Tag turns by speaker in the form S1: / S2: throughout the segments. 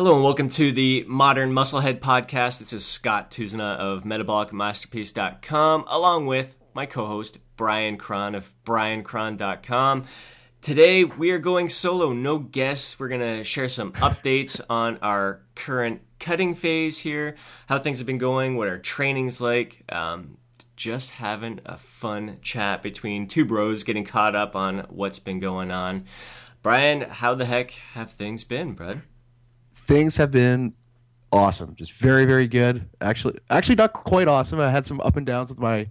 S1: Hello and welcome to the Modern Musclehead Podcast. This is Scott Tousignant of MetabolicMasterpiece.com, along with my co-host Brian Krahn of BrianKrahn.com. Today we are going solo, no guests. We're going to share some updates on our current cutting phase here, how things have been going, what our training's like. Um, just having a fun chat between two bros, getting caught up on what's been going on. Brian, how the heck have things been, bud?
S2: Things have been awesome, just very, very good. Actually, actually not quite awesome. I had some up and downs with my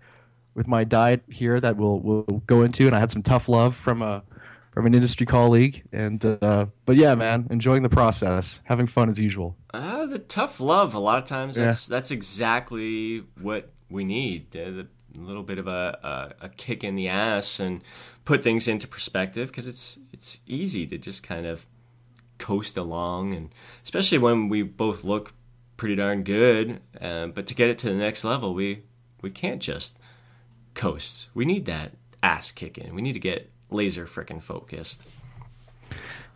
S2: with my diet here that we'll we'll go into, and I had some tough love from a from an industry colleague. And uh, but yeah, man, enjoying the process, having fun as usual.
S1: Uh, the tough love. A lot of times, that's yeah. that's exactly what we need. The little bit of a, a, a kick in the ass and put things into perspective because it's it's easy to just kind of coast along, and especially when we both look pretty darn good. Uh, but to get it to the next level, we we can't just coast. We need that ass kicking. We need to get laser freaking focused.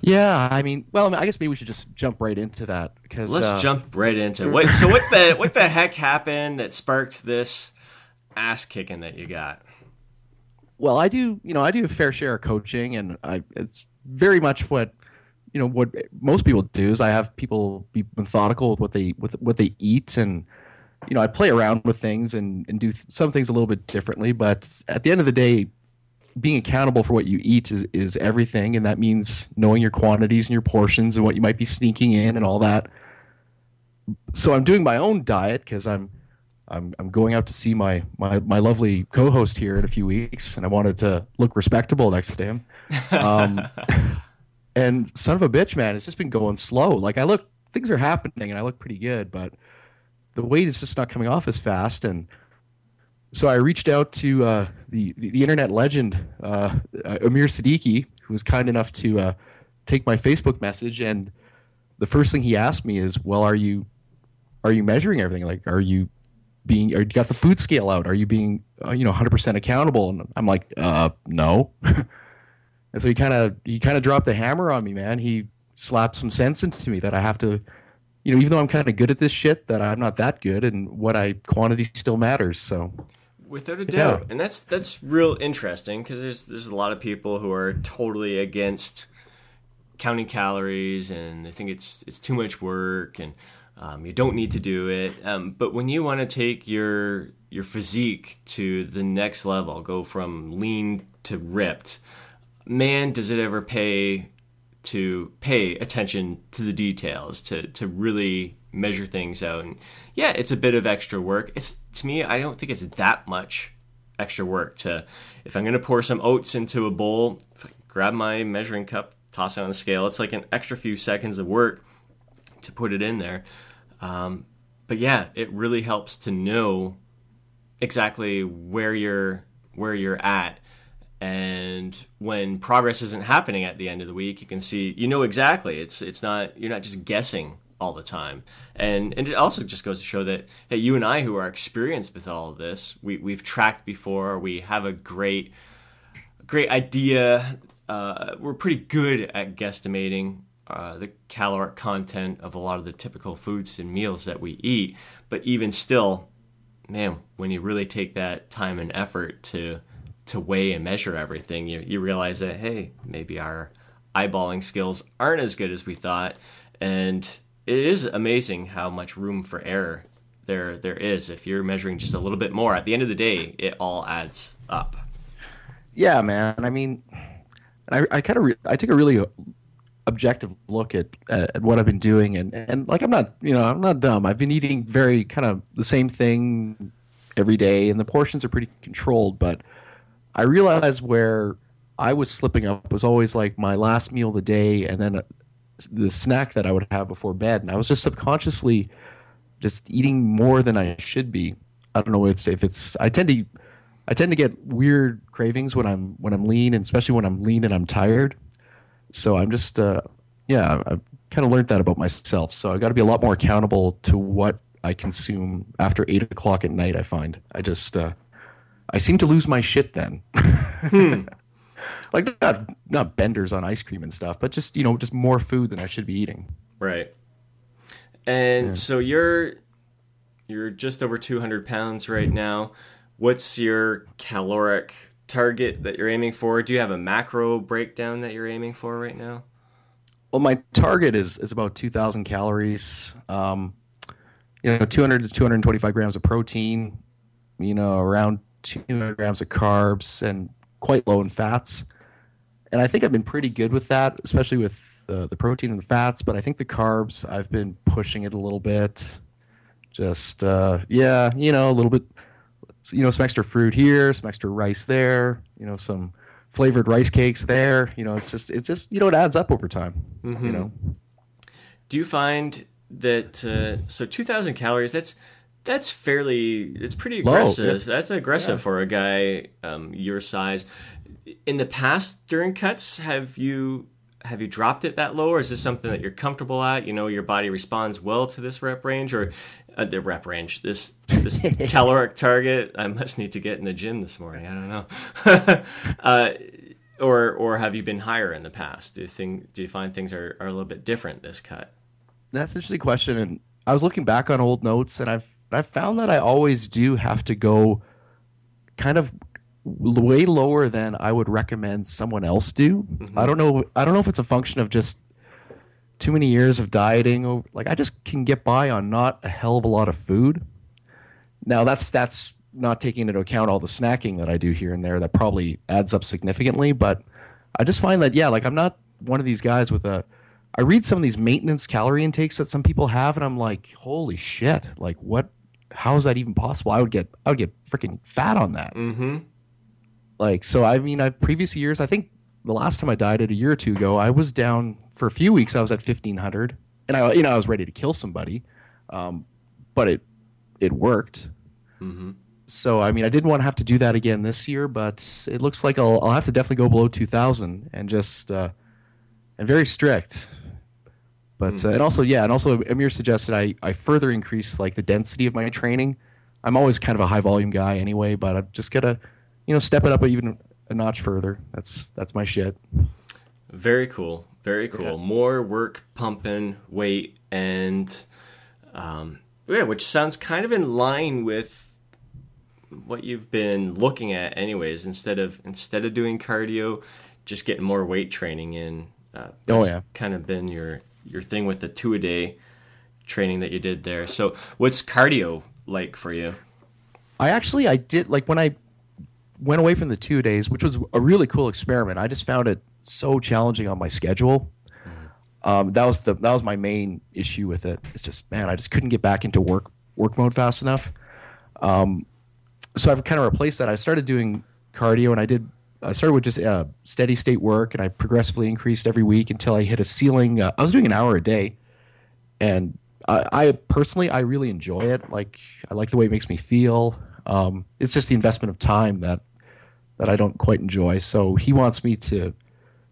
S2: Yeah, I mean, well, I guess maybe we should just jump right into that because
S1: let's uh, jump right into what. So what the what the heck happened that sparked this ass kicking that you got?
S2: Well, I do, you know, I do a fair share of coaching, and I it's very much what you know what most people do is I have people be methodical with what they with what they eat and you know I play around with things and and do some things a little bit differently but at the end of the day being accountable for what you eat is, is everything. And that means knowing your quantities and your portions and what you might be sneaking in and all that. So i'm doing my own diet because i'm I'm, I'm going out to see my, my, my lovely co-host here in a few weeks and i wanted to look respectable next to him. Um, and son of a bitch man it's just been going slow like i look things are happening and i look pretty good but the weight is just not coming off as fast and so I reached out to uh, the, the, internet legend uh, Amir Siddiqui, who was kind enough to uh, take my Facebook message, and the first thing he asked me is, "Well, are you are you measuring everything? Like, are you being? Are you got the food scale out? Are you being uh, you know 100 percent accountable?" And I'm like, "Uh, no." and so he kind of he kind of dropped a hammer on me, man. He slapped some sense into me that I have to you know, even though I'm kind of good at this shit, that I'm not that good, and what I quantity still matters. So
S1: Without a doubt, yeah. and that's that's real interesting because there's there's a lot of people who are totally against counting calories and they think it's it's too much work and um, you don't need to do it. Um, but when you want to take your your physique to the next level, go from lean to ripped, man, does it ever pay to pay attention to the details, to to really measure things out. And yeah, it's a bit of extra work. It's to me, I don't think it's that much extra work to if I'm going to pour some oats into a bowl, grab my measuring cup, toss it on the scale. It's like an extra few seconds of work to put it in there. Um, but yeah, it really helps to know exactly where you're where you're at and when progress isn't happening at the end of the week you can see you know exactly it's it's not you're not just guessing all the time. And and it also just goes to show that hey, you and I who are experienced with all of this, we we've tracked before, we have a great great idea. Uh, we're pretty good at guesstimating uh, the caloric content of a lot of the typical foods and meals that we eat. But even still, man, when you really take that time and effort to to weigh and measure everything, you you realize that hey, maybe our eyeballing skills aren't as good as we thought, and it is amazing how much room for error there there is if you're measuring just a little bit more. At the end of the day, it all adds up.
S2: Yeah, man. I mean, I, I kind of re- I take a really objective look at, at what I've been doing, and and like I'm not you know I'm not dumb. I've been eating very kind of the same thing every day, and the portions are pretty controlled. But I realized where I was slipping up was always like my last meal of the day, and then the snack that I would have before bed, and I was just subconsciously just eating more than I should be. I don't know if it's, if it's I tend to I tend to get weird cravings when I'm when I'm lean, and especially when I'm lean and I'm tired. So I'm just uh, yeah, I've kind of learned that about myself. So I got to be a lot more accountable to what I consume after eight o'clock at night. I find I just uh, I seem to lose my shit then. hmm like not not benders on ice cream and stuff, but just you know just more food than I should be eating.
S1: Right. And yeah. so you're you're just over 200 pounds right now. What's your caloric target that you're aiming for? Do you have a macro breakdown that you're aiming for right now?
S2: Well, my target is is about 2,000 calories. Um, you know, 200 to 225 grams of protein. You know, around 200 grams of carbs, and quite low in fats. And I think I've been pretty good with that, especially with the, the protein and the fats. But I think the carbs, I've been pushing it a little bit. Just uh, yeah, you know, a little bit. You know, some extra fruit here, some extra rice there. You know, some flavored rice cakes there. You know, it's just it's just you know it adds up over time. Mm-hmm. You know.
S1: Do you find that uh, so 2,000 calories? That's that's fairly it's pretty aggressive. Yeah. That's aggressive yeah. for a guy um, your size. In the past during cuts, have you have you dropped it that low, or is this something that you're comfortable at? You know, your body responds well to this rep range, or uh, the rep range, this this caloric target. I must need to get in the gym this morning. I don't know. uh, or or have you been higher in the past? Do you think do you find things are, are a little bit different this cut?
S2: That's an interesting question, and I was looking back on old notes, and I've I've found that I always do have to go kind of way lower than I would recommend someone else do. Mm-hmm. I don't know. I don't know if it's a function of just too many years of dieting. Like I just can get by on not a hell of a lot of food. Now that's that's not taking into account all the snacking that I do here and there. That probably adds up significantly. But I just find that yeah, like I'm not one of these guys with a. I read some of these maintenance calorie intakes that some people have, and I'm like, holy shit! Like what? How is that even possible? I would get I would get freaking fat on that.
S1: Mm-hmm.
S2: Like so, I mean, I previous years, I think the last time I dieted a year or two ago, I was down for a few weeks. I was at fifteen hundred, and I, you know, I was ready to kill somebody, um, but it it worked.
S1: Mm-hmm.
S2: So I mean, I didn't want to have to do that again this year, but it looks like I'll, I'll have to definitely go below two thousand and just uh, and very strict. But mm-hmm. uh, and also yeah, and also Amir suggested I I further increase like the density of my training. I'm always kind of a high volume guy anyway, but I'm just gonna you know, step it up even a notch further. That's that's my shit.
S1: Very cool. Very cool. Yeah. More work pumping weight and um, yeah, which sounds kind of in line with what you've been looking at anyways instead of instead of doing cardio just getting more weight training in
S2: uh, oh yeah
S1: kind of been your your thing with the two a day training that you did there so what's cardio like for you
S2: i actually i did like when i went away from the two days, which was a really cool experiment. I just found it so challenging on my schedule. Mm-hmm. Um, that was the that was my main issue with it. It's just man, I just couldn't get back into work work mode fast enough. Um, so I've kind of replaced that. I started doing cardio, and I did. I started with just uh, steady state work, and I progressively increased every week until I hit a ceiling. Uh, I was doing an hour a day, and I, I personally I really enjoy it. Like I like the way it makes me feel. Um, it's just the investment of time that that I don't quite enjoy. So he wants me to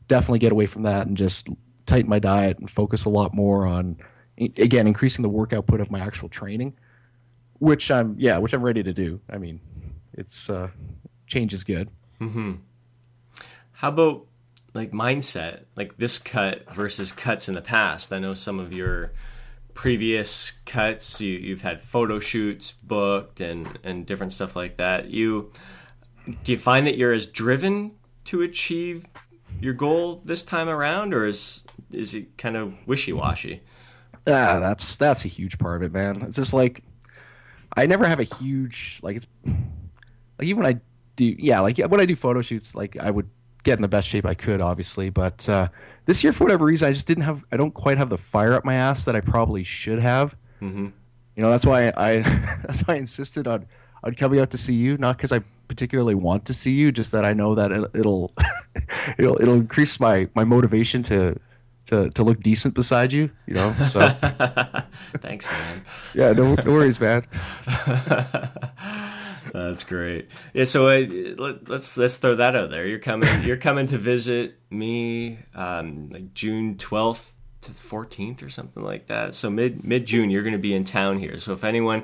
S2: definitely get away from that and just tighten my diet and focus a lot more on again increasing the work output of my actual training, which I'm yeah, which I'm ready to do. I mean, it's uh, change is good.
S1: Mm-hmm. How about like mindset, like this cut versus cuts in the past? I know some of your previous cuts you, you've had photo shoots booked and and different stuff like that. You do you find that you're as driven to achieve your goal this time around or is is it kind of wishy-washy?
S2: Ah that's that's a huge part of it man. It's just like i never have a huge like it's like even when i do yeah like when i do photo shoots like i would get in the best shape i could obviously but uh this year for whatever reason i just didn't have i don't quite have the fire up my ass that i probably should have
S1: mm-hmm.
S2: you know that's why i that's why i insisted on on coming out to see you not because i particularly want to see you just that i know that it'll it'll it'll increase my my motivation to to, to look decent beside you, you know. So,
S1: thanks, man.
S2: yeah, no, no worries, man.
S1: That's great. Yeah, so uh, let, us let's throw that out there. You're coming. You're coming to visit me, um, like June twelfth to the fourteenth or something like that. So mid mid June, you're going to be in town here. So if anyone,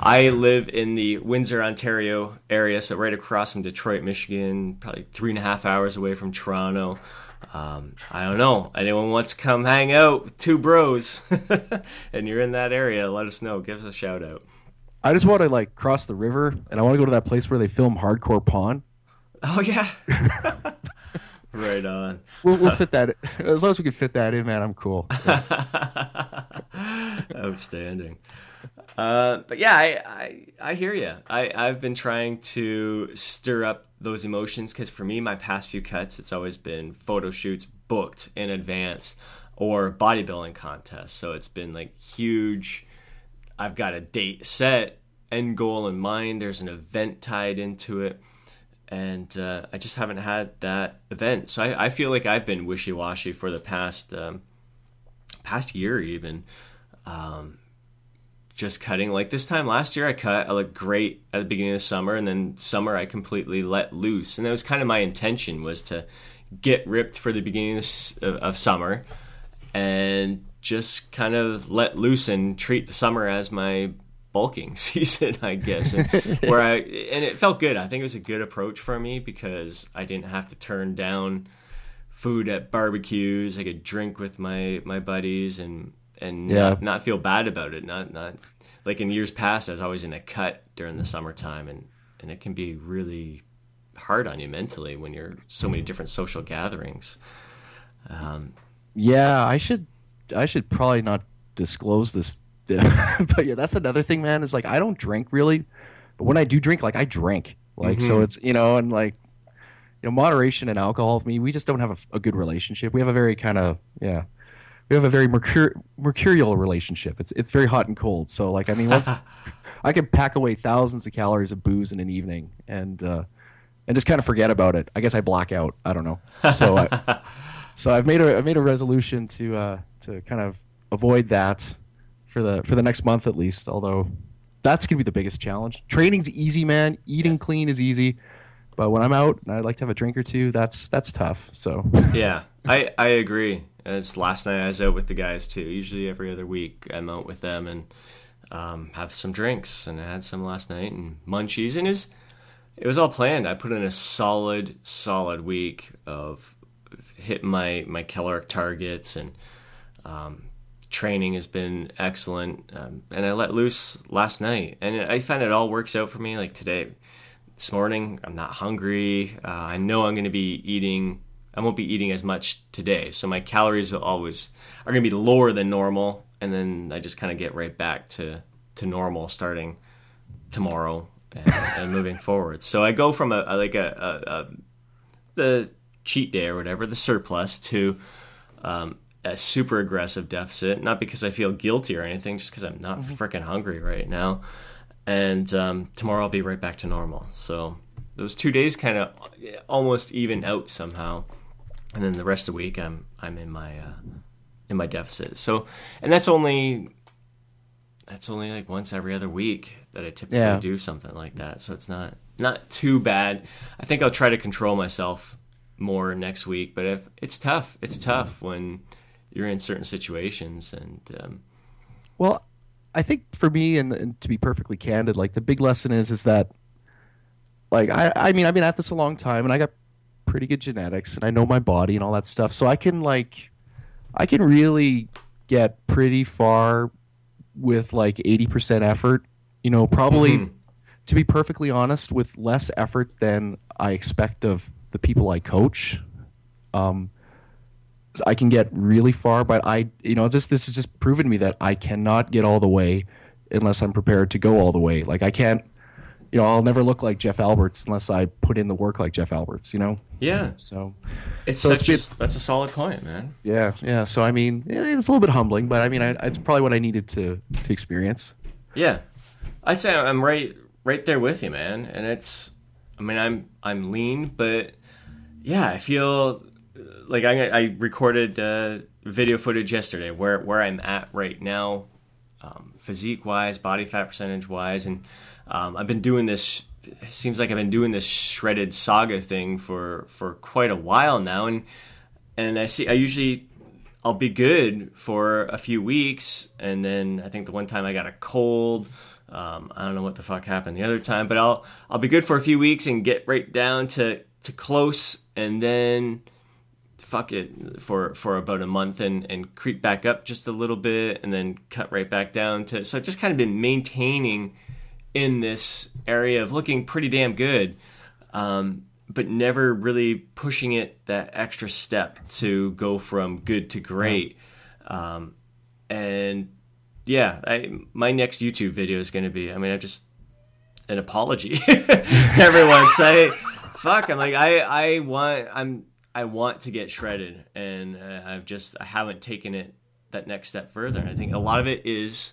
S1: I live in the Windsor, Ontario area, so right across from Detroit, Michigan, probably three and a half hours away from Toronto. um, I don't know. Anyone wants to come hang out with two bros, and you're in that area, let us know. Give us a shout out.
S2: I just want to like cross the river, and I want to go to that place where they film Hardcore Pawn.
S1: Oh yeah. right on.
S2: We'll, we'll fit that as long as we can fit that in, man. I'm cool.
S1: Outstanding. Uh, but yeah, I, I, I hear you. I I've been trying to stir up those emotions because for me, my past few cuts, it's always been photo shoots booked in advance or bodybuilding contests. So it's been like huge. I've got a date set, end goal in mind. There's an event tied into it. And uh, I just haven't had that event. So I, I feel like I've been wishy washy for the past um, past year, even. Um, just cutting. Like this time last year, I cut. I looked great at the beginning of summer, and then summer I completely let loose. And that was kind of my intention was to get ripped for the beginning of, of summer, and just kind of let loose and treat the summer as my bulking season, I guess. And where I and it felt good. I think it was a good approach for me because I didn't have to turn down food at barbecues. I could drink with my my buddies and and yeah. not, not feel bad about it. Not not like in years past, I was always in a cut during the summertime, and and it can be really hard on you mentally when you're so many different social gatherings.
S2: Um, yeah, I should I should probably not disclose this, but yeah, that's another thing, man. Is like I don't drink really, but when I do drink, like I drink, like mm-hmm. so it's you know, and like you know, moderation and alcohol with me, we just don't have a, a good relationship. We have a very kind of yeah we have a very mercur- mercurial relationship. It's it's very hot and cold. So like I mean, once I can pack away thousands of calories of booze in an evening and uh, and just kind of forget about it. I guess I black out. I don't know. So I, so I've made a I've made a resolution to uh, to kind of avoid that for the for the next month at least. Although that's gonna be the biggest challenge. Training's easy, man. Eating clean is easy. But when I'm out and I'd like to have a drink or two, that's that's tough. So
S1: yeah, I I agree. It's last night I was out with the guys too. Usually every other week I'm out with them and um, have some drinks. And I had some last night and munchies. And it was, it was all planned. I put in a solid, solid week of hitting my, my caloric targets and um, training has been excellent. Um, and I let loose last night. And I find it all works out for me. Like today, this morning, I'm not hungry. Uh, I know I'm going to be eating I won't be eating as much today, so my calories are always are going to be lower than normal, and then I just kind of get right back to to normal starting tomorrow and, and moving forward. So I go from a, a like a, a, a, the cheat day or whatever, the surplus, to um, a super aggressive deficit. Not because I feel guilty or anything, just because I'm not mm-hmm. freaking hungry right now. And um, tomorrow I'll be right back to normal. So those two days kind of almost even out somehow and then the rest of the week I'm I'm in my uh, in my deficit. So, and that's only that's only like once every other week that I typically yeah. do something like that. So it's not not too bad. I think I'll try to control myself more next week, but if it's tough, it's tough when you're in certain situations and. Um,
S2: well, I think for me, and, and to be perfectly candid, like the big lesson is is that like I, I mean I've been at this a long time and I got pretty good genetics and I know my body and all that stuff. So I can like I can really get pretty far with like 80% effort. You know, probably mm-hmm. to be perfectly honest with less effort than I expect of the people I coach. Um I can get really far, but I, you know, just this has just proven to me that I cannot get all the way unless I'm prepared to go all the way. Like I can't you know, I'll never look like Jeff Alberts unless I put in the work like Jeff Alberts, you know?
S1: Yeah. So it's so such it's a, that's a solid point, man.
S2: Yeah. Yeah. So, I mean, it's a little bit humbling, but I mean, I, it's probably what I needed to, to experience.
S1: Yeah. I'd say I'm right, right there with you, man. And it's, I mean, I'm, I'm lean, but yeah, I feel like I, I recorded uh, video footage yesterday where, where I'm at right now, um, physique wise, body fat percentage wise. And, um, I've been doing this. seems like I've been doing this shredded saga thing for for quite a while now, and and I see I usually I'll be good for a few weeks, and then I think the one time I got a cold. Um, I don't know what the fuck happened the other time, but I'll I'll be good for a few weeks and get right down to to close, and then fuck it for for about a month and and creep back up just a little bit and then cut right back down to so I've just kind of been maintaining in this area of looking pretty damn good um, but never really pushing it that extra step to go from good to great. Um, and yeah I, my next youtube video is going to be i mean i'm just an apology to everyone because i fuck i'm like i i want i'm I want to get shredded, and uh, I've just I haven't taken it that next step further. And I think a lot of it is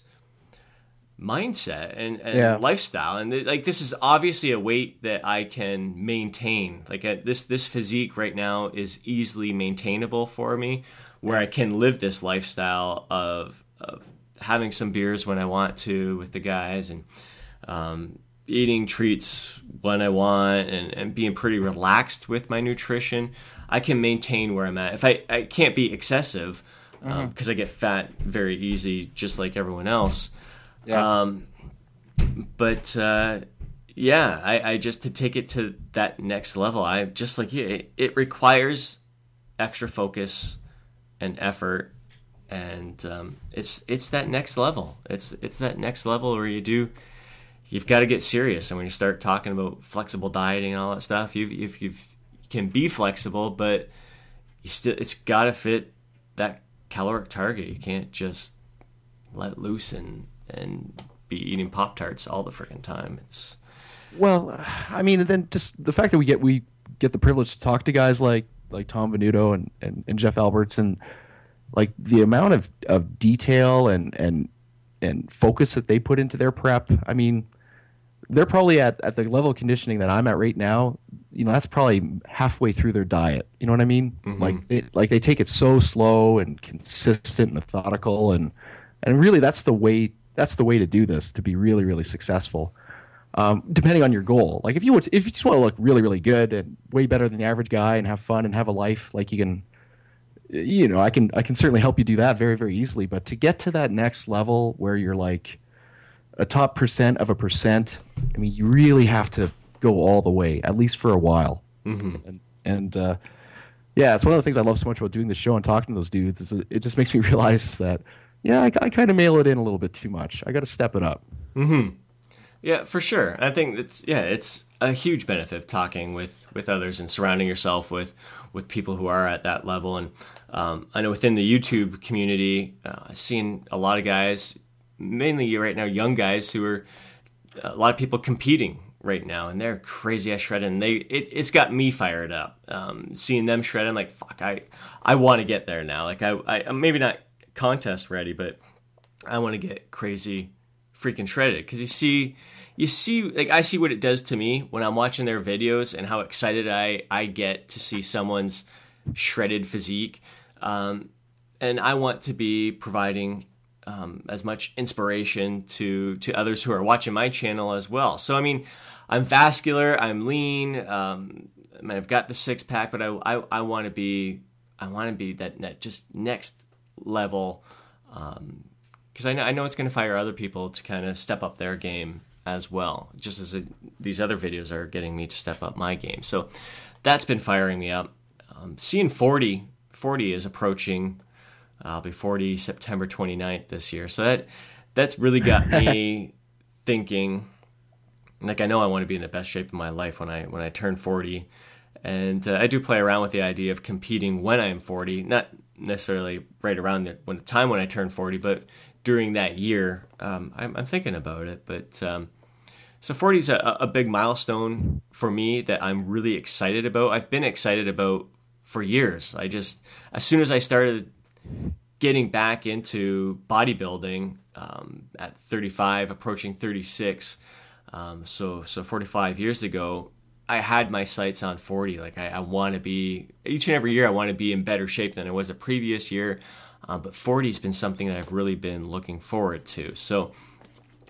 S1: mindset and, and yeah. lifestyle, and th- like this is obviously a weight that I can maintain. Like uh, this this physique right now is easily maintainable for me, where I can live this lifestyle of of having some beers when I want to with the guys and. Um, eating treats when I want and, and being pretty relaxed with my nutrition. I can maintain where I'm at. If I, I can't be excessive because um, mm-hmm. I get fat very easy, just like everyone else. Yeah. Um, but uh, yeah, I, I, just to take it to that next level, I just like you, it, it requires extra focus and effort, and um, it's it's that next level. It's it's that next level where you do you've got to get serious, and when you start talking about flexible dieting and all that stuff, you if you've can be flexible, but you still it's got to fit that caloric target. You can't just let loose and and be eating pop tarts all the freaking time. It's
S2: well, I mean, then just the fact that we get we get the privilege to talk to guys like like Tom Venuto and, and, and Jeff Alberts and like the amount of, of detail and and and focus that they put into their prep. I mean, they're probably at, at the level of conditioning that I'm at right now. You know, that's probably halfway through their diet. You know what I mean? Mm-hmm. Like, they, like they take it so slow and consistent, methodical, and and really that's the way that's the way to do this to be really really successful. Um, depending on your goal, like if you want, if you just want to look really really good and way better than the average guy and have fun and have a life, like you can, you know, I can I can certainly help you do that very very easily. But to get to that next level where you're like a top percent of a percent. I mean, you really have to go all the way, at least for a while. Mm-hmm. And, and uh, yeah, it's one of the things I love so much about doing the show and talking to those dudes. Is it just makes me realize that yeah, I, I kind of mail it in a little bit too much. I got to step it up.
S1: Mm-hmm. Yeah, for sure. I think it's yeah, it's a huge benefit of talking with with others and surrounding yourself with with people who are at that level. And um, I know within the YouTube community, uh, I've seen a lot of guys mainly right now young guys who are a lot of people competing right now and they're crazy at shredding. They it, it's got me fired up um, seeing them shred i'm like fuck i i want to get there now. Like i i maybe not contest ready but i want to get crazy freaking shredded. Because you see you see like i see what it does to me when i'm watching their videos and how excited i i get to see someone's shredded physique. Um, and i want to be providing um, as much inspiration to to others who are watching my channel as well. So I mean, I'm vascular, I'm lean, um, I mean, I've got the six pack, but I I, I want to be I want to be that net, just next level because um, I know I know it's going to fire other people to kind of step up their game as well, just as it, these other videos are getting me to step up my game. So that's been firing me up. Um, seeing 40 40 is approaching I'll be 40 September 29th this year. So that that's really got me thinking. Like I know I want to be in the best shape of my life when I when I turn 40, and uh, I do play around with the idea of competing when I'm 40, not necessarily right around the, when the time when I turn 40, but during that year, um, I'm, I'm, thinking about it. But um, so 40 is a, a big milestone for me that I'm really excited about. I've been excited about for years. I just as soon as I started getting back into bodybuilding um, at 35, approaching 36. Um, so so 45 years ago, I had my sights on 40. Like I, I want to be each and every year. I want to be in better shape than I was the previous year. Um, but 40 has been something that I've really been looking forward to. So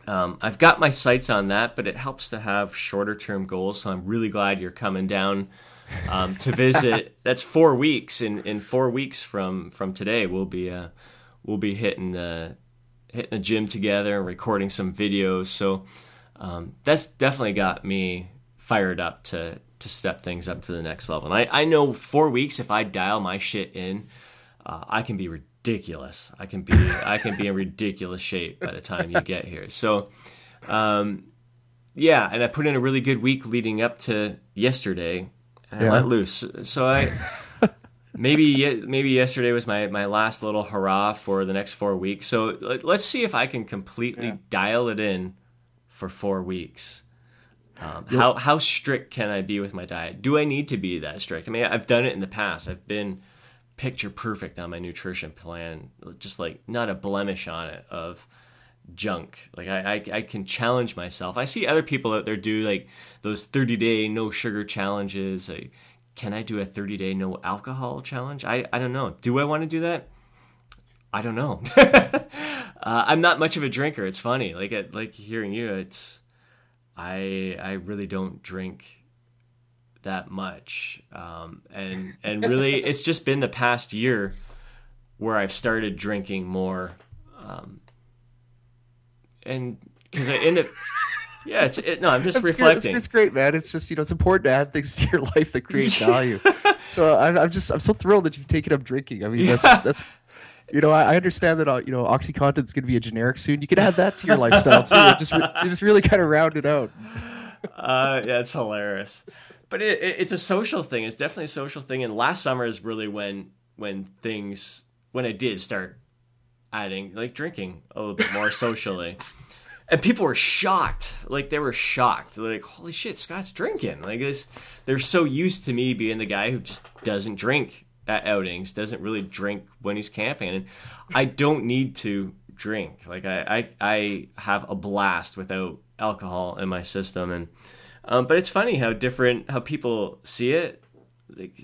S1: um, I've got my sights on that, but it helps to have shorter term goals. So I'm really glad you're coming down um, to visit. That's four weeks. In in four weeks from from today, we'll be uh, we'll be hitting the hitting the gym together and recording some videos. So um, that's definitely got me fired up to to step things up to the next level. And I, I know four weeks if I dial my shit in, uh, I can be ridiculous. I can be I can be in ridiculous shape by the time you get here. So, um, yeah, and I put in a really good week leading up to yesterday, and yeah. I let loose. So I maybe maybe yesterday was my my last little hurrah for the next four weeks. So let's see if I can completely yeah. dial it in for four weeks. Um, yep. How how strict can I be with my diet? Do I need to be that strict? I mean, I've done it in the past. I've been picture perfect on my nutrition plan, just like not a blemish on it of junk. Like I, I, I can challenge myself. I see other people out there do like those 30 day no sugar challenges. Like, can I do a 30 day no alcohol challenge? I, I don't know. Do I want to do that? I don't know. uh, I'm not much of a drinker. It's funny. Like like hearing you, it's I I really don't drink that much, um, and and really it's just been the past year where I've started drinking more, um, and because I end up. Yeah, it's it, no. I'm just That's reflecting.
S2: It's, it's, great, man. It's just you know it's important to add things to your life that create value. so I'm, I'm just I'm so thrilled that you've taken up drinking. I mean that's yeah. that's you know, I, understand that uh, you know OxyContin's going to be a generic soon. You can add that to your lifestyle too. You just re- just really kind of round it out.
S1: uh, yeah, it's hilarious, but it, it, it's a social thing. It's definitely a social thing. And last summer is really when when things when I did start adding like drinking a little bit more socially. And people were shocked. Like they were shocked. They're like, "Holy shit, Scott's drinking!" Like this, they're so used to me being the guy who just doesn't drink at outings, doesn't really drink when he's camping, and I don't need to drink. Like I, I, I have a blast without alcohol in my system, and um, but it's funny how different how people see it. Like,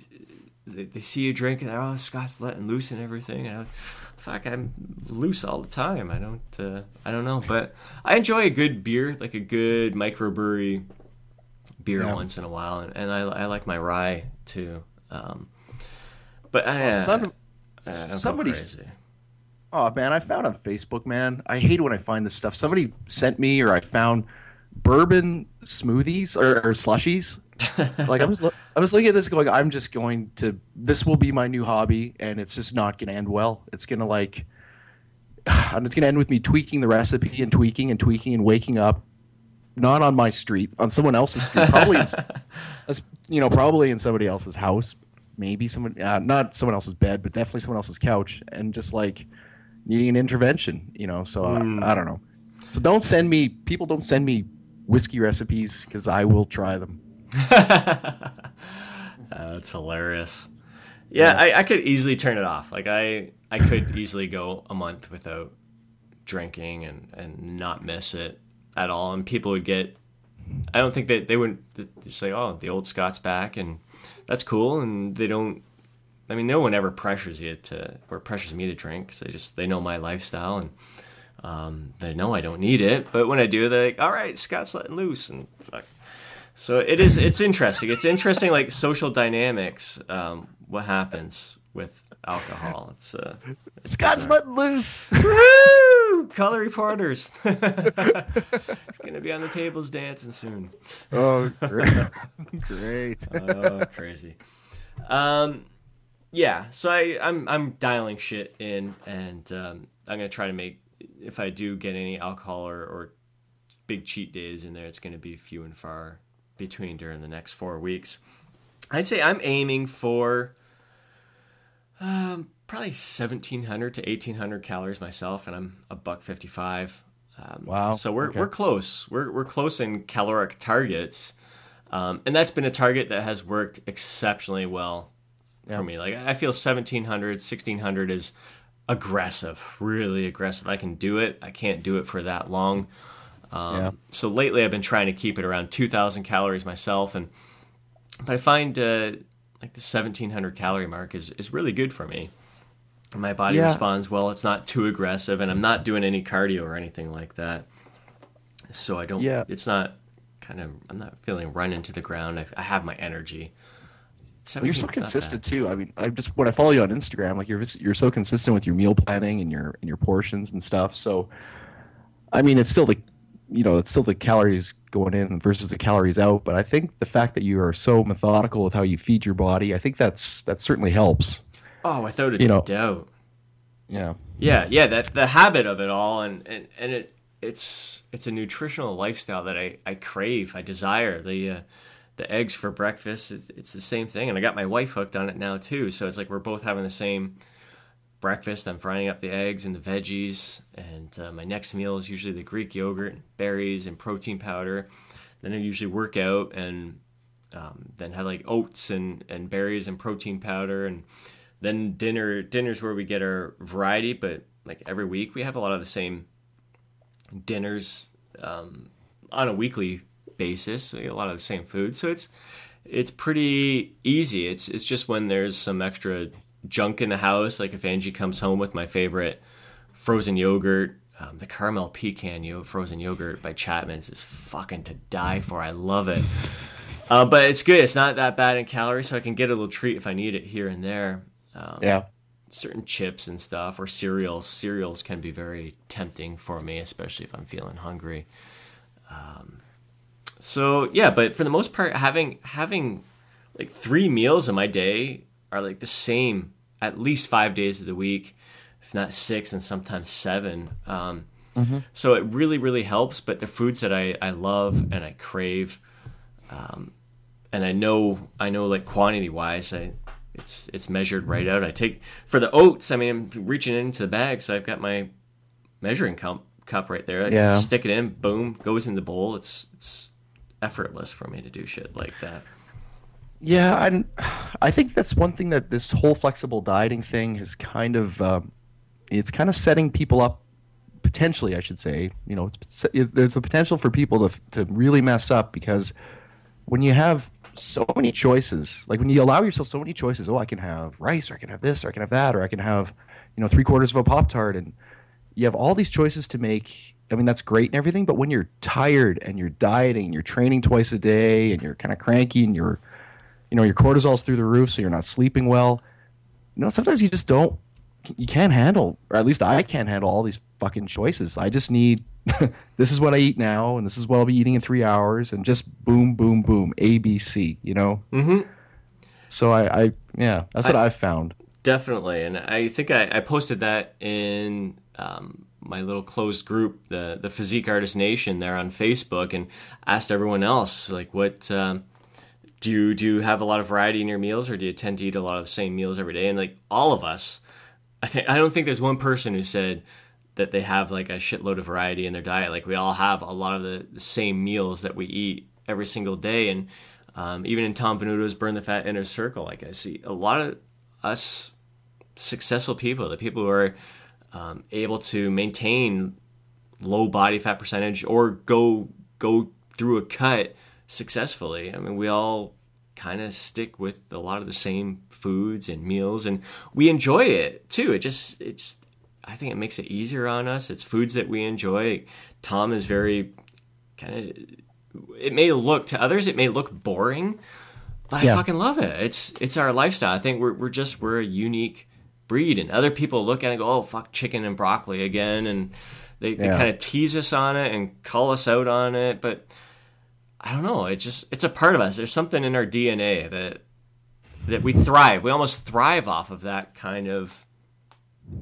S1: they, they see you drinking, oh Scott's letting loose and everything. Fuck, I'm loose all the time. I don't, uh, I don't know, but I enjoy a good beer, like a good microbrewery beer yeah. once in a while, and, and I, I like my rye too. Um, but I, well, some, uh, somebody's.
S2: Oh man, I found on Facebook, man. I hate when I find this stuff. Somebody sent me, or I found bourbon smoothies or, or slushies. like I was, I was looking at this, going, I'm just going to. This will be my new hobby, and it's just not going to end well. It's going to like, and it's going to end with me tweaking the recipe and tweaking and tweaking and waking up, not on my street, on someone else's street, probably, in, you know, probably in somebody else's house, maybe someone uh, not someone else's bed, but definitely someone else's couch, and just like needing an intervention, you know. So uh, mm. I don't know. So don't send me people. Don't send me whiskey recipes because I will try them.
S1: That's hilarious. Yeah, yeah. I, I could easily turn it off. Like I, I could easily go a month without drinking and and not miss it at all, and people would get. I don't think that they wouldn't just say, "Oh, the old Scott's back," and that's cool. And they don't. I mean, no one ever pressures you to or pressures me to drink. Cause they just they know my lifestyle and um, they know I don't need it. But when I do, they're like, "All right, Scott's letting loose," and fuck. So it is. It's interesting. It's interesting, like social dynamics. Um, what happens with alcohol? It's uh,
S2: Scott's letting loose.
S1: Woo! Color reporters. it's gonna be on the tables dancing soon.
S2: Oh, great! great.
S1: oh, crazy. Um, yeah. So I, I'm I'm dialing shit in, and um, I'm gonna try to make if I do get any alcohol or, or big cheat days in there, it's gonna be few and far between during the next four weeks. I'd say I'm aiming for um, probably 1700 to 1800 calories myself, and I'm a buck 55. Um, wow. So we're, okay. we're close. We're, we're close in caloric targets. Um, and that's been a target that has worked exceptionally well yeah. for me. Like I feel 1700, 1600 is aggressive, really aggressive. I can do it. I can't do it for that long. Um, yeah. So lately, I've been trying to keep it around 2,000 calories myself, and but I find uh, like the 1,700 calorie mark is is really good for me. My body yeah. responds well. It's not too aggressive, and I'm not doing any cardio or anything like that. So I don't. Yeah. It's not kind of. I'm not feeling run into the ground. I, I have my energy.
S2: You're so consistent too. I mean, I just when I follow you on Instagram, like you're you're so consistent with your meal planning and your and your portions and stuff. So, I mean, it's still the you know, it's still the calories going in versus the calories out. But I think the fact that you are so methodical with how you feed your body, I think that's that certainly helps.
S1: Oh, without a you know, doubt.
S2: Yeah.
S1: Yeah, yeah. That the habit of it all, and and, and it it's it's a nutritional lifestyle that I I crave, I desire. The uh, the eggs for breakfast, it's, it's the same thing, and I got my wife hooked on it now too. So it's like we're both having the same breakfast. I'm frying up the eggs and the veggies, and uh, my next meal is usually the Greek yogurt, and berries, and protein powder. Then I usually work out and um, then have like oats and, and berries and protein powder, and then dinner. Dinner's where we get our variety, but like every week we have a lot of the same dinners um, on a weekly basis. So a lot of the same food, so it's it's pretty easy. It's it's just when there's some extra junk in the house, like if Angie comes home with my favorite frozen yogurt, um, the caramel pecan yo- frozen yogurt by Chapman's is fucking to die for. I love it. Uh, but it's good. It's not that bad in calories, so I can get a little treat if I need it here and there.
S2: Um, yeah.
S1: Certain chips and stuff or cereals. Cereals can be very tempting for me, especially if I'm feeling hungry. Um, so yeah, but for the most part, having having like three meals in my day are like the same at least five days of the week, if not six, and sometimes seven. Um, mm-hmm. So it really, really helps. But the foods that I, I love and I crave, um, and I know I know like quantity wise, I it's it's measured right out. I take for the oats. I mean, I'm reaching into the bag, so I've got my measuring cup cup right there. I
S2: yeah.
S1: stick it in, boom, goes in the bowl. It's it's effortless for me to do shit like that.
S2: Yeah, I I think that's one thing that this whole flexible dieting thing has kind of um, it's kind of setting people up potentially, I should say. You know, there's the potential for people to to really mess up because when you have so many choices, like when you allow yourself so many choices, oh, I can have rice, or I can have this, or I can have that, or I can have, you know, three quarters of a pop tart, and you have all these choices to make I mean, that's great and everything, but when you're tired and you're dieting, you're training twice a day, and you're kind of cranky, and you're, you know, your cortisol's through the roof, so you're not sleeping well. You know, sometimes you just don't, you can't handle, or at least I can't handle all these fucking choices. I just need, this is what I eat now, and this is what I'll be eating in three hours, and just boom, boom, boom, A, B, C. You know.
S1: Mm-hmm.
S2: So I, I yeah, that's what I, I've found.
S1: Definitely, and I think I, I posted that in. Um, my little closed group, the the Physique Artist Nation, there on Facebook, and asked everyone else like, what um, do you do? You have a lot of variety in your meals, or do you tend to eat a lot of the same meals every day? And like all of us, I think I don't think there's one person who said that they have like a shitload of variety in their diet. Like we all have a lot of the, the same meals that we eat every single day, and um, even in Tom Venuto's Burn the Fat Inner Circle, like I see a lot of us successful people, the people who are um, able to maintain low body fat percentage or go go through a cut successfully. I mean, we all kind of stick with a lot of the same foods and meals, and we enjoy it too. It just it's I think it makes it easier on us. It's foods that we enjoy. Tom is very kind of. It may look to others, it may look boring, but yeah. I fucking love it. It's it's our lifestyle. I think we're we're just we're a unique breed. And other people look at it and go, oh, fuck chicken and broccoli again. And they, yeah. they kind of tease us on it and call us out on it. But I don't know. It just, it's a part of us. There's something in our DNA that, that we thrive. We almost thrive off of that kind of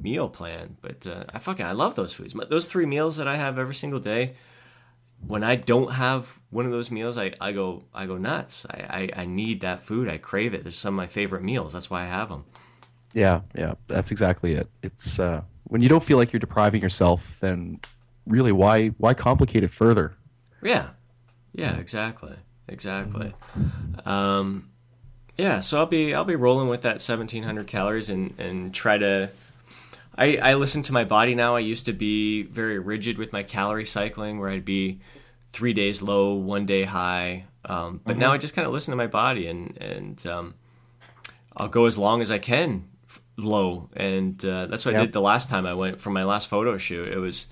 S1: meal plan. But uh, I fucking, I love those foods. Those three meals that I have every single day, when I don't have one of those meals, I, I go I go nuts. I, I, I need that food. I crave it. There's some of my favorite meals. That's why I have them.
S2: Yeah, yeah, that's exactly it. It's uh, when you don't feel like you're depriving yourself, then really, why why complicate it further?
S1: Yeah, yeah, exactly, exactly. Um, yeah, so I'll be I'll be rolling with that 1700 calories and and try to. I, I listen to my body now. I used to be very rigid with my calorie cycling, where I'd be three days low, one day high. Um, but mm-hmm. now I just kind of listen to my body, and and um, I'll go as long as I can low, and uh, that's what yep. I did the last time I went for my last photo shoot. It was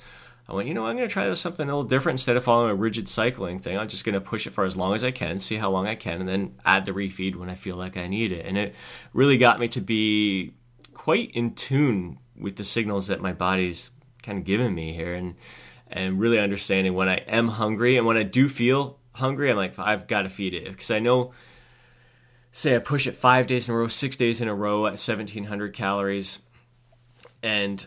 S1: I went, you know, I'm going to try something a little different instead of following a rigid cycling thing. I'm just going to push it for as long as I can, see how long I can, and then add the refeed when I feel like I need it. And it really got me to be quite in tune with the signals that my body's kind of giving me here, and and really understanding when I am hungry and when I do feel hungry, I'm like, I've got to feed it because I know. Say I push it five days in a row, six days in a row at 1700 calories, and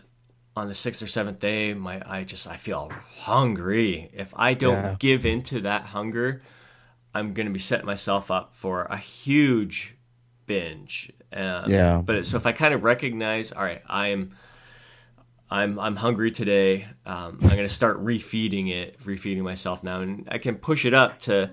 S1: on the sixth or seventh day, my I just I feel hungry. If I don't yeah. give into that hunger, I'm going to be setting myself up for a huge binge. Um, yeah. But so if I kind of recognize, all right, I'm I'm I'm hungry today. Um, I'm going to start refeeding it, refeeding myself now, and I can push it up to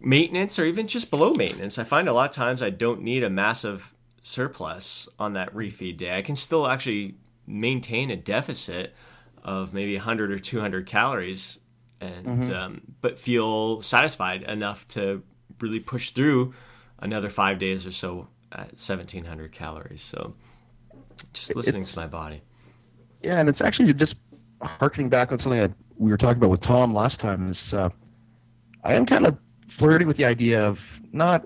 S1: maintenance or even just below maintenance. I find a lot of times I don't need a massive surplus on that refeed day. I can still actually maintain a deficit of maybe 100 or 200 calories and mm-hmm. um, but feel satisfied enough to really push through another five days or so at 1700 calories so just listening it's, to my body
S2: yeah, and it's actually just harkening back on something that we were talking about with Tom last time. Is uh, I am kind of flirting with the idea of not,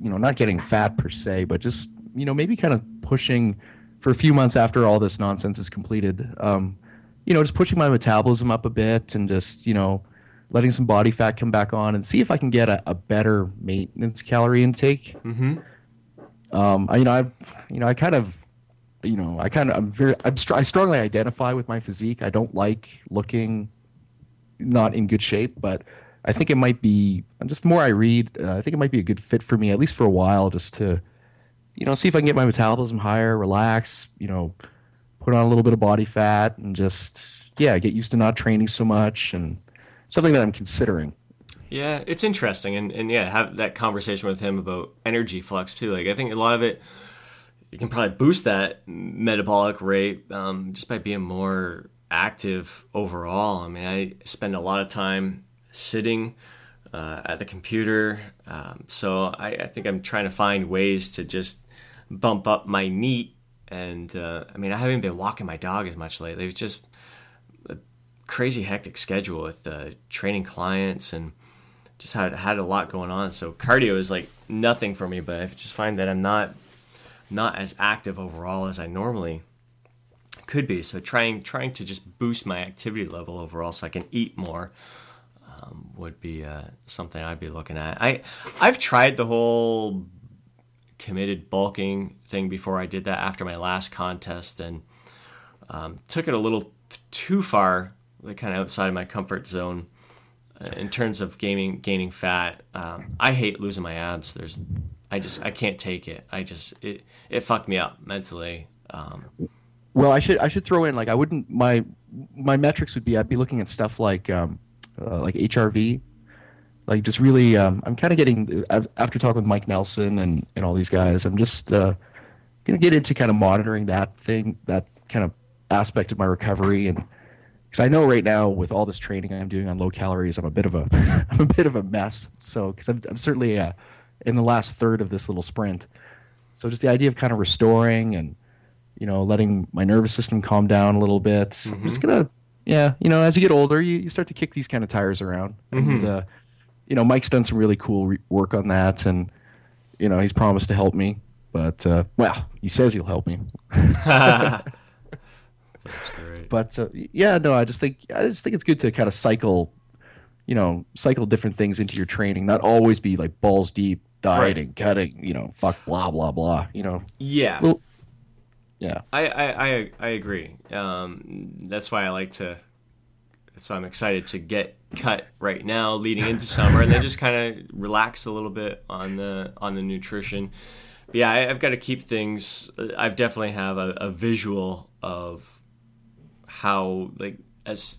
S2: you know, not getting fat per se, but just you know maybe kind of pushing for a few months after all this nonsense is completed. Um, you know, just pushing my metabolism up a bit and just you know letting some body fat come back on and see if I can get a, a better maintenance calorie intake. Mm-hmm. Um, I, you know, I, you know, I kind of you know, I kind of, I'm very, I'm str- I strongly identify with my physique. I don't like looking not in good shape, but I think it might be, just the more I read, uh, I think it might be a good fit for me, at least for a while, just to, you know, see if I can get my metabolism higher, relax, you know, put on a little bit of body fat and just, yeah, get used to not training so much and something that I'm considering.
S1: Yeah, it's interesting. And, and yeah, have that conversation with him about energy flux too. Like, I think a lot of it, you can probably boost that metabolic rate um, just by being more active overall. I mean, I spend a lot of time sitting uh, at the computer, um, so I, I, think I'm trying to find ways to just bump up my NEAT. And uh, I mean, I haven't been walking my dog as much lately. It's just a crazy hectic schedule with uh, training clients and just had had a lot going on. So cardio is like nothing for me, but I just find that I'm not not as active overall as I normally could be. So trying trying to just boost my activity level overall so I can eat more would be uh, something I'd be looking at. I I've tried the whole committed bulking thing before. I did that after my last contest and um, took it a little too far, like kind of outside of my comfort zone uh, in terms of gaining gaining fat. Um, I hate losing my abs. There's I just I can't take it. I just it it fucked me up mentally. Um,
S2: well, I should I should throw in like I wouldn't my my metrics would be I'd be looking at stuff like um, uh, like HRV, like just really um, I'm kind of getting after talking with Mike Nelson and and all these guys I'm just uh, gonna get into kind of monitoring that thing that kind of aspect of my recovery and because I know right now with all this training I'm doing on low calories I'm a bit of a I'm a bit of a mess so because I'm, I'm certainly uh, in the last third of this little sprint. So just the idea of kind of restoring and you know letting my nervous system calm down a little bit. Mm-hmm. just gonna yeah, you know, as you get older, you, you start to kick these kind of tires around. Mm-hmm. And uh, you know, Mike's done some really cool re- work on that, and you know, he's promised to help me. But uh, well, he says he'll help me. but uh, yeah, no, I just think I just think it's good to kind of cycle, you know, cycle different things into your training. Not always be like balls deep dieting, right. cutting, you know, fuck, blah blah blah. You know.
S1: Yeah.
S2: Well, yeah.
S1: I I I, I agree. Um, that's why I like to. That's why I'm excited to get cut right now, leading into summer, and then just kind of relax a little bit on the on the nutrition. But yeah, I, have got to keep things. I've definitely have a, a visual of how like as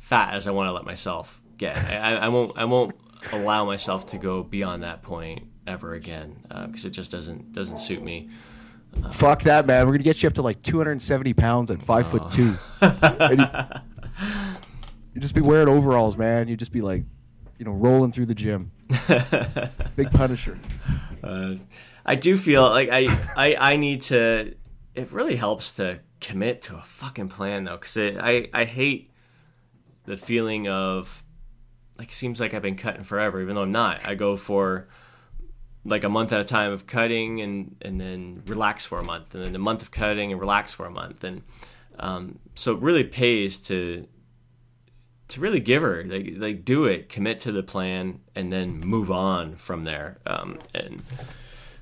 S1: fat as I want to let myself get. I, I won't. I won't allow myself to go beyond that point ever again because uh, it just doesn't doesn't suit me.
S2: Fuck that, man. We're gonna get you up to like 270 pounds at five foot two. you, you just be wearing overalls, man. You'd just be like, you know, rolling through the gym. Big Punisher.
S1: Uh, I do feel like I, I I need to. It really helps to commit to a fucking plan though, because I I hate the feeling of like it seems like I've been cutting forever, even though I'm not. I go for like a month at a time of cutting and and then relax for a month and then a month of cutting and relax for a month and um, so it really pays to to really give her like like do it, commit to the plan, and then move on from there. Um, and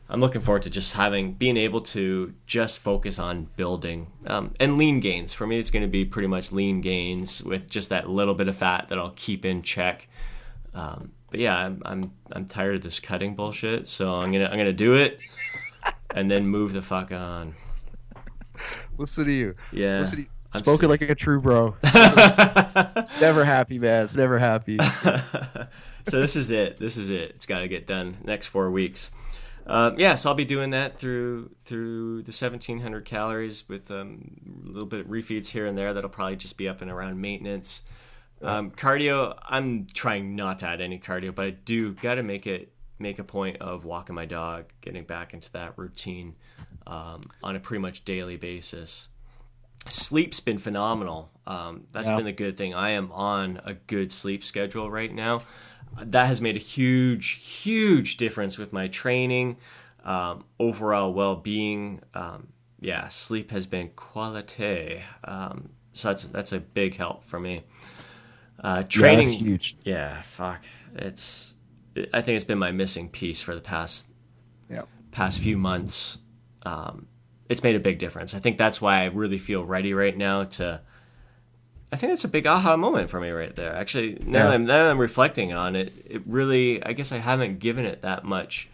S1: I'm looking forward to just having being able to just focus on building um, and lean gains. For me, it's going to be pretty much lean gains with just that little bit of fat that I'll keep in check. Um, but yeah, I'm, I'm I'm tired of this cutting bullshit, so I'm gonna I'm gonna do it and then move the fuck on.
S2: Listen to you.
S1: Yeah.
S2: Listen to you. Spoken like a true bro. it's never happy, man. It's never happy.
S1: so this is it. This is it. It's got to get done next four weeks. Um, yeah, so I'll be doing that through through the 1700 calories with um, a little bit of refeeds here and there. That'll probably just be up and around maintenance. Um, cardio, I'm trying not to add any cardio, but I do got to make it make a point of walking my dog, getting back into that routine um, on a pretty much daily basis sleep's been phenomenal. Um, that's yeah. been the good thing. I am on a good sleep schedule right now. That has made a huge, huge difference with my training, um, overall well being. Um, yeah, sleep has been quality. Um, so that's that's a big help for me. Uh, training,
S2: yeah, huge.
S1: Yeah, fuck. It's. I think it's been my missing piece for the past,
S2: yeah.
S1: past few months. Um, it's made a big difference. I think that's why I really feel ready right now to. I think it's a big aha moment for me right there. Actually, now, yeah. that, I'm, now that I'm reflecting on it, it really, I guess I haven't given it that much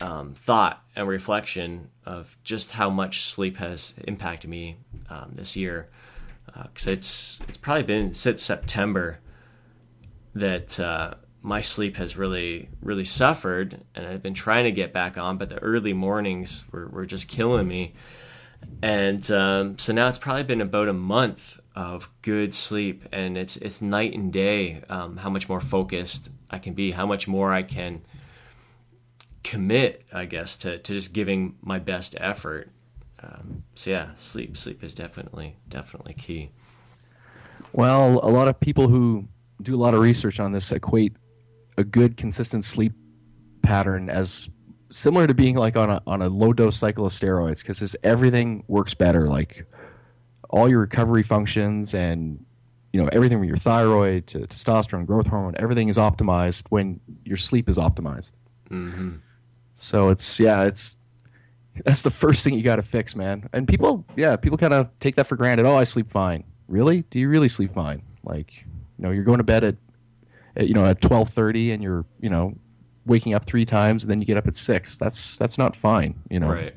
S1: um, thought and reflection of just how much sleep has impacted me um, this year. Because uh, it's it's probably been since September that uh, my sleep has really really suffered and i've been trying to get back on but the early mornings were, were just killing me. And um, so now it's probably been about a month of good sleep and it's it's night and day um, how much more focused i can be how much more i can commit i guess to, to just giving my best effort um, so yeah sleep sleep is definitely definitely key.
S2: Well a lot of people who do a lot of research on this equate a good consistent sleep pattern as similar to being like on a on a low dose cycle of steroids because everything works better. Like all your recovery functions and you know everything from your thyroid to testosterone growth hormone everything is optimized when your sleep is optimized.
S1: Mm-hmm.
S2: so it's yeah it's that's the first thing you got to fix man. And people yeah people kind of take that for granted. Oh i sleep fine. Really? Do you really sleep fine? Like you know you're going to bed at you know at 12:30 and you're you know waking up three times and then you get up at six. That's that's not fine you know?
S1: Right.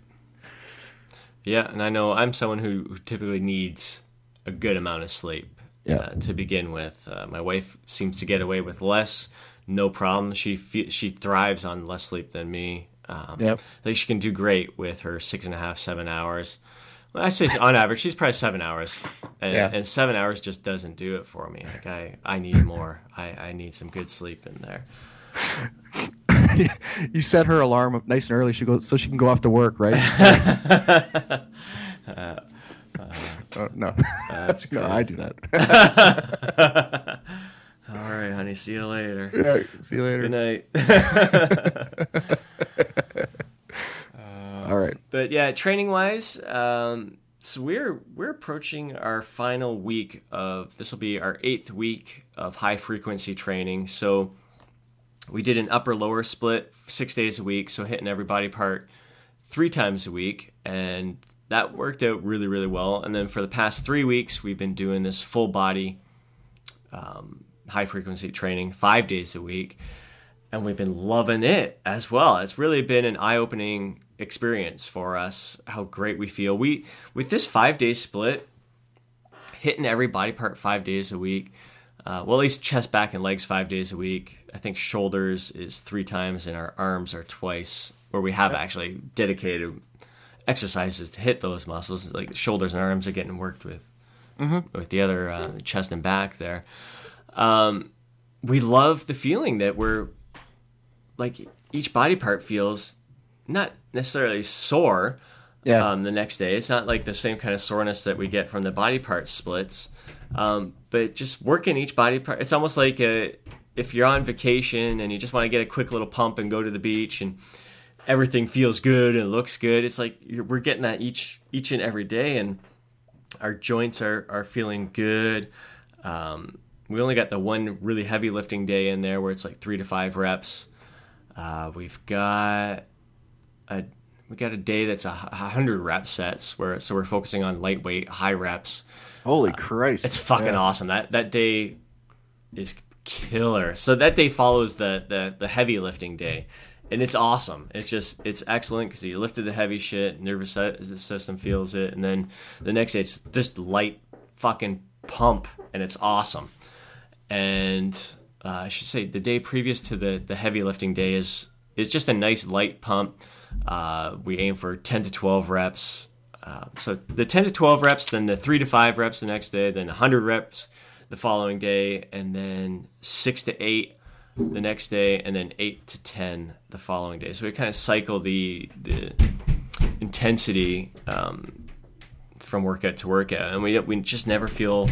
S1: Yeah and i know i'm someone who, typically needs a good amount of sleep
S2: yeah.
S1: uh, to begin with. Uh, my wife seems to get away with less. No problem. She fe- she thrives on less sleep than me um,
S2: yep.
S1: I think she can do great with her six and a half seven hours I say on average, she's probably seven hours, and, yeah. and, seven hours just doesn't do it for me. Like I, I need more. I, I need some good sleep in there.
S2: you set her alarm up nice and early. She goes so she can go off to work, right? uh, uh, oh, no, no, I do
S1: that. All right, honey. See you later.
S2: Yeah, see you later.
S1: Good night.
S2: All right.
S1: But yeah, training wise, um, so we're we're approaching our final week of this will be our eighth week of high frequency training. So we did an upper lower split six days a week, so hitting every body part three times a week, and that worked out really really well. And then for the past three weeks, we've been doing this full body um, high frequency training five days a week, and we've been loving it as well. It's really been an eye opening experience for us how great we feel. We with this five day split hitting every body part five days a week uh, well at least chest back and legs five days a week. I think shoulders is three times and our arms are twice where we have actually dedicated exercises to hit those muscles. Like shoulders and arms are getting worked with
S2: mm-hmm.
S1: with the other uh, chest and back there. Um, we love the feeling that we're like each body part feels not necessarily sore
S2: yeah.
S1: um, the next day. It's not like the same kind of soreness that we get from the body part splits. Um, but just working each body part, it's almost like a, if you're on vacation and you just want to get a quick little pump and go to the beach and everything feels good and looks good. It's like we're getting that each each and every day, and our joints are are feeling good. Um, we only got the one really heavy lifting day in there where it's like three to five reps. Uh, we've got a we got a day that's a hundred rep sets where so we're focusing on lightweight high reps.
S2: Holy uh, Christ!
S1: It's fucking yeah. awesome. That that day is killer. So that day follows the the the heavy lifting day, and it's awesome. It's just it's excellent because you lifted the heavy shit, nervous system feels it, and then the next day it's just light fucking pump, and it's awesome. And uh, I should say the day previous to the the heavy lifting day is is just a nice light pump. Uh, we aim for ten to twelve reps. Uh, so the ten to twelve reps, then the three to five reps the next day, then hundred reps the following day, and then six to eight the next day, and then eight to ten the following day. So we kind of cycle the the intensity um, from workout to workout, and we we just never feel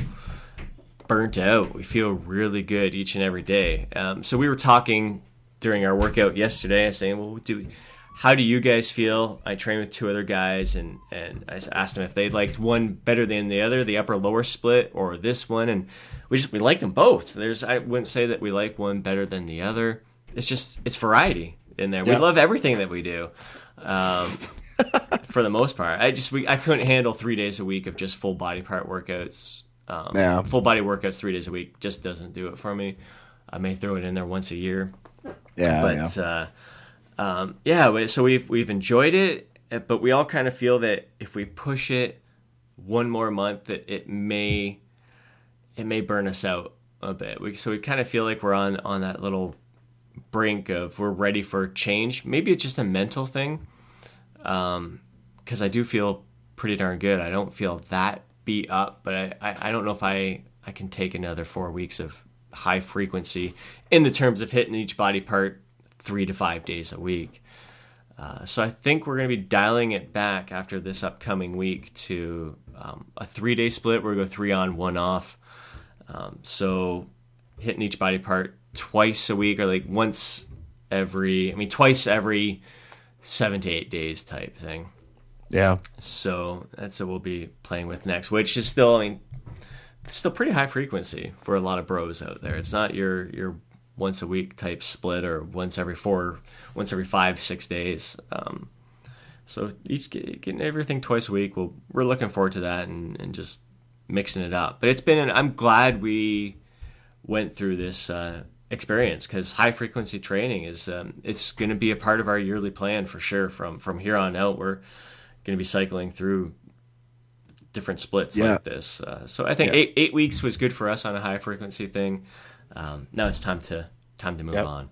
S1: burnt out. We feel really good each and every day. Um, so we were talking during our workout yesterday, saying, "Well, do how do you guys feel?" I trained with two other guys, and and I asked them if they liked one better than the other, the upper lower split, or this one, and we just we liked them both. There's I wouldn't say that we like one better than the other. It's just it's variety in there. We love everything that we do. Um, for the most part, I just we I couldn't handle three days a week of just full body part workouts. Um, yeah. Full body workouts three days a week just doesn't do it for me. I may throw it in there once a year.
S2: Yeah,
S1: but yeah. Uh, um, yeah. So we've we've enjoyed it, eh, but we all kind of feel that if we push it one more month, that it may it may burn us out a bit. We, so we kind of feel like we're on on that little brink of we're ready for change. Maybe it's just a mental thing, because um, I do feel pretty darn good. I don't feel that beat up, but I, I, I don't know if I I can take another four weeks of high frequency in the terms of hitting each body part three to five days a week. Uh, so I think we're going to be dialing it back after this upcoming week to um, a three day split where we go three on, one off. Um, so hitting each body part twice a week or like once every, I mean, twice every seven to eight days type thing.
S2: Yeah.
S1: So that's what we'll be playing with next, which is still, I mean, still pretty high frequency for a lot of bros out there. It's not your your once a week type split or once every four, once every five, six days. Um, so each getting everything twice a week. We'll, we're looking forward to that and, and just mixing it up. But it's been, an, I'm glad we went through this uh, experience because high frequency training is um, it's going to be a part of our yearly plan for sure. From from here on out, we're going to be cycling through different splits yeah. like this. Uh, so I think yeah. eight eight weeks was good for us on a high frequency thing. Um, now it's time to time to move yep. on.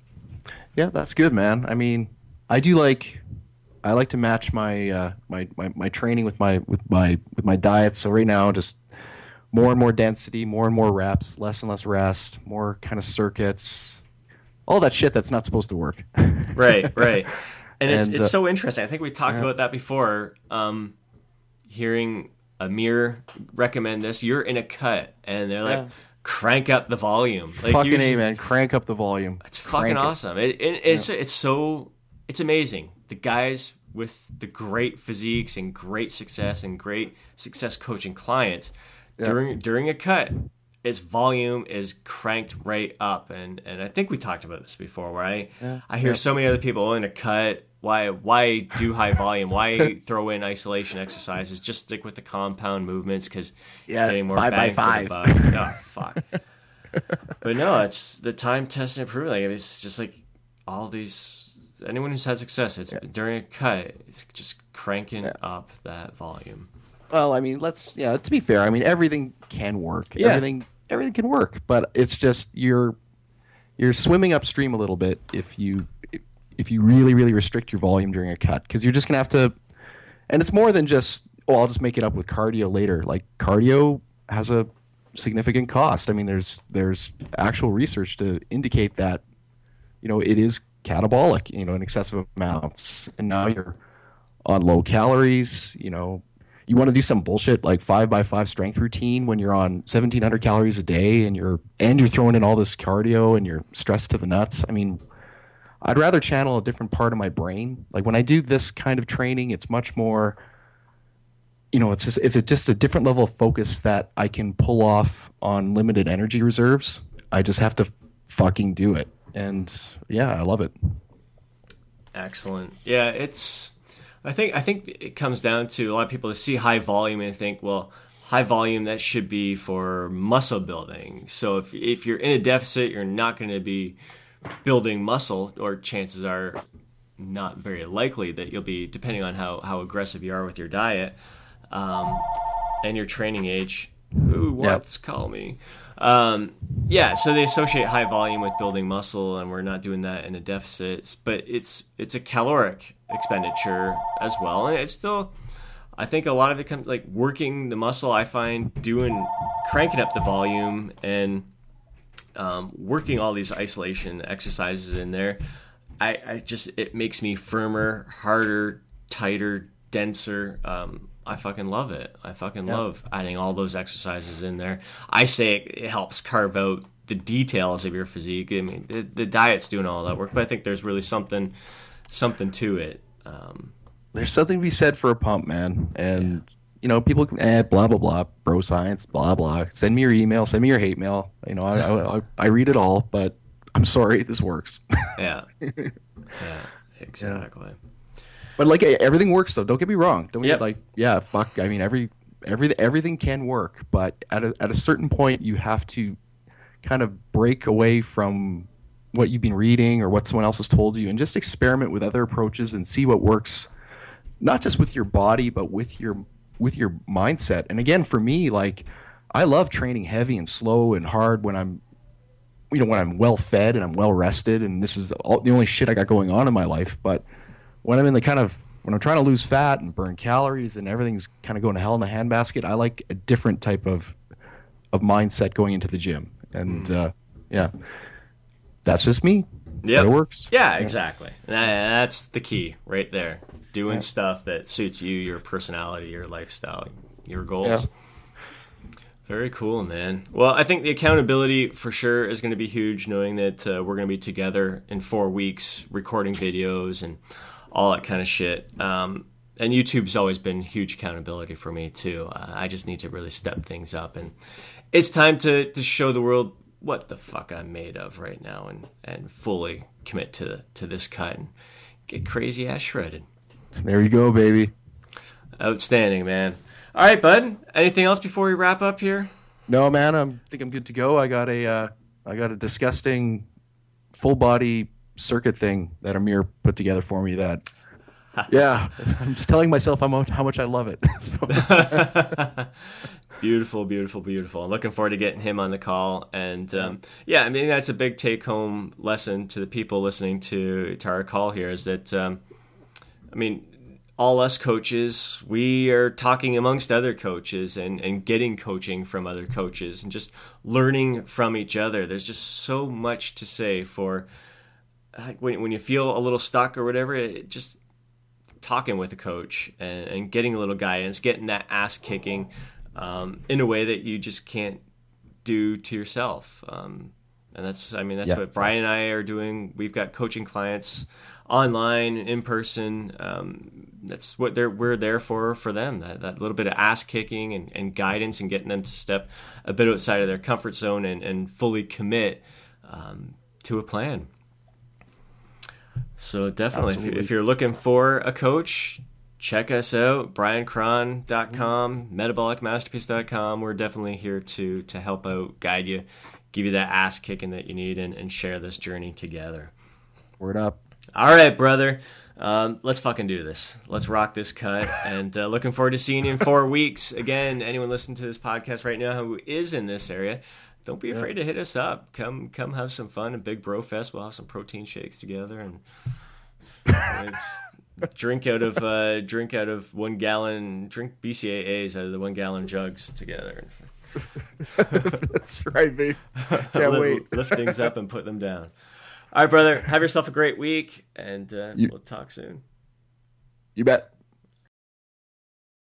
S2: Yeah, that's good, man. I mean, I do like I like to match my, uh, my my my training with my with my with my diet. So right now, just more and more density, more and more reps, less and less rest, more kind of circuits, all that shit that's not supposed to work.
S1: right, right. And, and it's, it's uh, so interesting. I think we talked yeah. about that before. Um, hearing Amir recommend this, you're in a cut, and they're like, yeah. crank up the volume.
S2: Like, fucking a man, crank up the volume.
S1: It's fucking awesome. It, it, it's yeah. it's so it's amazing. The guys with the great physiques and great success and great success coaching clients yeah. during during a cut its volume is cranked right up and and I think we talked about this before where I yeah. I hear yeah. so many other people oh, in a cut why why do high volume why throw in isolation exercises just stick with the compound movements because
S2: yeah getting more five bang by
S1: five oh fuck but no it's the time test and improve like it's just like all these anyone who's had success it's yeah. during a cut it's just cranking up that volume
S2: well, I mean, let's yeah. To be fair, I mean everything can work. Yeah. Everything everything can work, but it's just you're you're swimming upstream a little bit if you if you really really restrict your volume during a cut because you're just gonna have to. And it's more than just oh I'll just make it up with cardio later. Like cardio has a significant cost. I mean, there's there's actual research to indicate that you know it is catabolic, you know, in excessive amounts, and now you're on low calories, you know, you want to do some bullshit like five by five strength routine when you're on 1700 calories a day and you're and you're throwing in all this cardio and you're stressed to the nuts i mean i'd rather channel a different part of my brain like when i do this kind of training it's much more you know, it's just it's a, just a different level of focus that I can pull off on limited energy reserves. I just have to fucking do it, and yeah, I love it.
S1: Excellent. Yeah, it's. I think I think it comes down to a lot of people to see high volume and think, well, high volume that should be for muscle building. So if if you're in a deficit, you're not going to be building muscle, or chances are not very likely that you'll be, depending on how how aggressive you are with your diet um, and your training age. Who wants yep. call me? Um, yeah, so they associate high volume with building muscle, and we're not doing that in a deficit. But it's it's a caloric expenditure as well, and it's still. I think a lot of it comes like working the muscle. I find doing cranking up the volume and um, working all these isolation exercises in there. I, I, just it makes me firmer, harder, tighter, denser. Um, I fucking love it. I fucking yeah. love adding all those exercises in there. I say it, it, helps carve out the details of your physique. I mean, the, the, diet's doing all that work, but I think there's really something something to it. Um,
S2: there's something to be said for a pump, man, and. You know, people can add blah blah blah, bro science, blah blah. Send me your email, send me your hate mail. You know, I, I, I read it all, but I'm sorry, this works.
S1: yeah, yeah, exactly. Yeah.
S2: But like everything works though. Don't get me wrong. Don't yep. get like yeah, fuck. I mean every every everything can work, but at a at a certain point you have to kind of break away from what you've been reading or what someone else has told you and just experiment with other approaches and see what works not just with your body but with your with your mindset. And again, for me like I love training heavy and slow and hard when I'm you know when I'm well fed and I'm well rested and this is all, the only shit I got going on in my life, but when I'm in the kind of when I'm trying to lose fat and burn calories and everything's kind of going to hell in a handbasket, I like a different type of of mindset going into the gym. And mm. uh, yeah, that's just me.
S1: Yeah,
S2: it works.
S1: Yeah, exactly. That's the key right there. Doing yeah. stuff that suits you, your personality, your lifestyle, your goals. Yeah. Very cool, man. Well, I think the accountability for sure is going to be huge, knowing that uh, we're going to be together in four weeks recording videos and all that kind of shit. Um, and YouTube's always been huge accountability for me too. Uh, I just need to really step things up, and it's time to to show the world what the fuck I'm made of right now, and and fully commit to to this cut and get crazy ass shredded.
S2: There you go, baby.
S1: Outstanding, man. All right, bud. Anything else before we wrap up here?
S2: No, man. I think I'm good to go. I got a uh, I got a disgusting full body circuit thing that Amir put together for me. That yeah, I'm just telling myself how much how much I love it.
S1: beautiful, beautiful, beautiful. Looking forward to getting him on the call. And um, yeah, I mean that's a big take home lesson to the people listening to to our call here is that um, I mean all us coaches, we are talking amongst other coaches and, and getting coaching from other coaches and just learning from each other. There's just so much to say for like when, when you feel a little stuck or whatever, it just talking with a coach and, and getting a little guidance, getting that ass kicking um, in a way that you just can't do to yourself. Um, and that's, I mean, that's yeah, what Brian and I are doing. We've got coaching clients online, in person. Um, that's what they're we're there for for them. That, that little bit of ass kicking and, and guidance and getting them to step a bit outside of their comfort zone and, and fully commit um, to a plan. So definitely, if, if, you're looking for a coach, check us out. BrianKrahn.com, mm-hmm. MetabolicMasterpiece.com. We're definitely here to to help out, guide you, give you that ass kicking that you need, and, and share this journey together.
S2: Word up.
S1: All right, brother. Um, let's fucking do this. Let's rock this cut. And uh, looking forward to seeing you in four weeks. Again, anyone listening to this podcast right now who is in this area, don't be afraid to hit us up. Come, come have some fun at Big Bro Fest. We'll have some protein shakes together and drink out of uh, drink out of one gallon drink BCAAs out of the one gallon jugs together.
S2: That's right, babe. Can't lift, wait.
S1: lift things up and put them down. All right, brother. Have yourself a great week, and uh, you, we'll talk soon.
S2: You bet.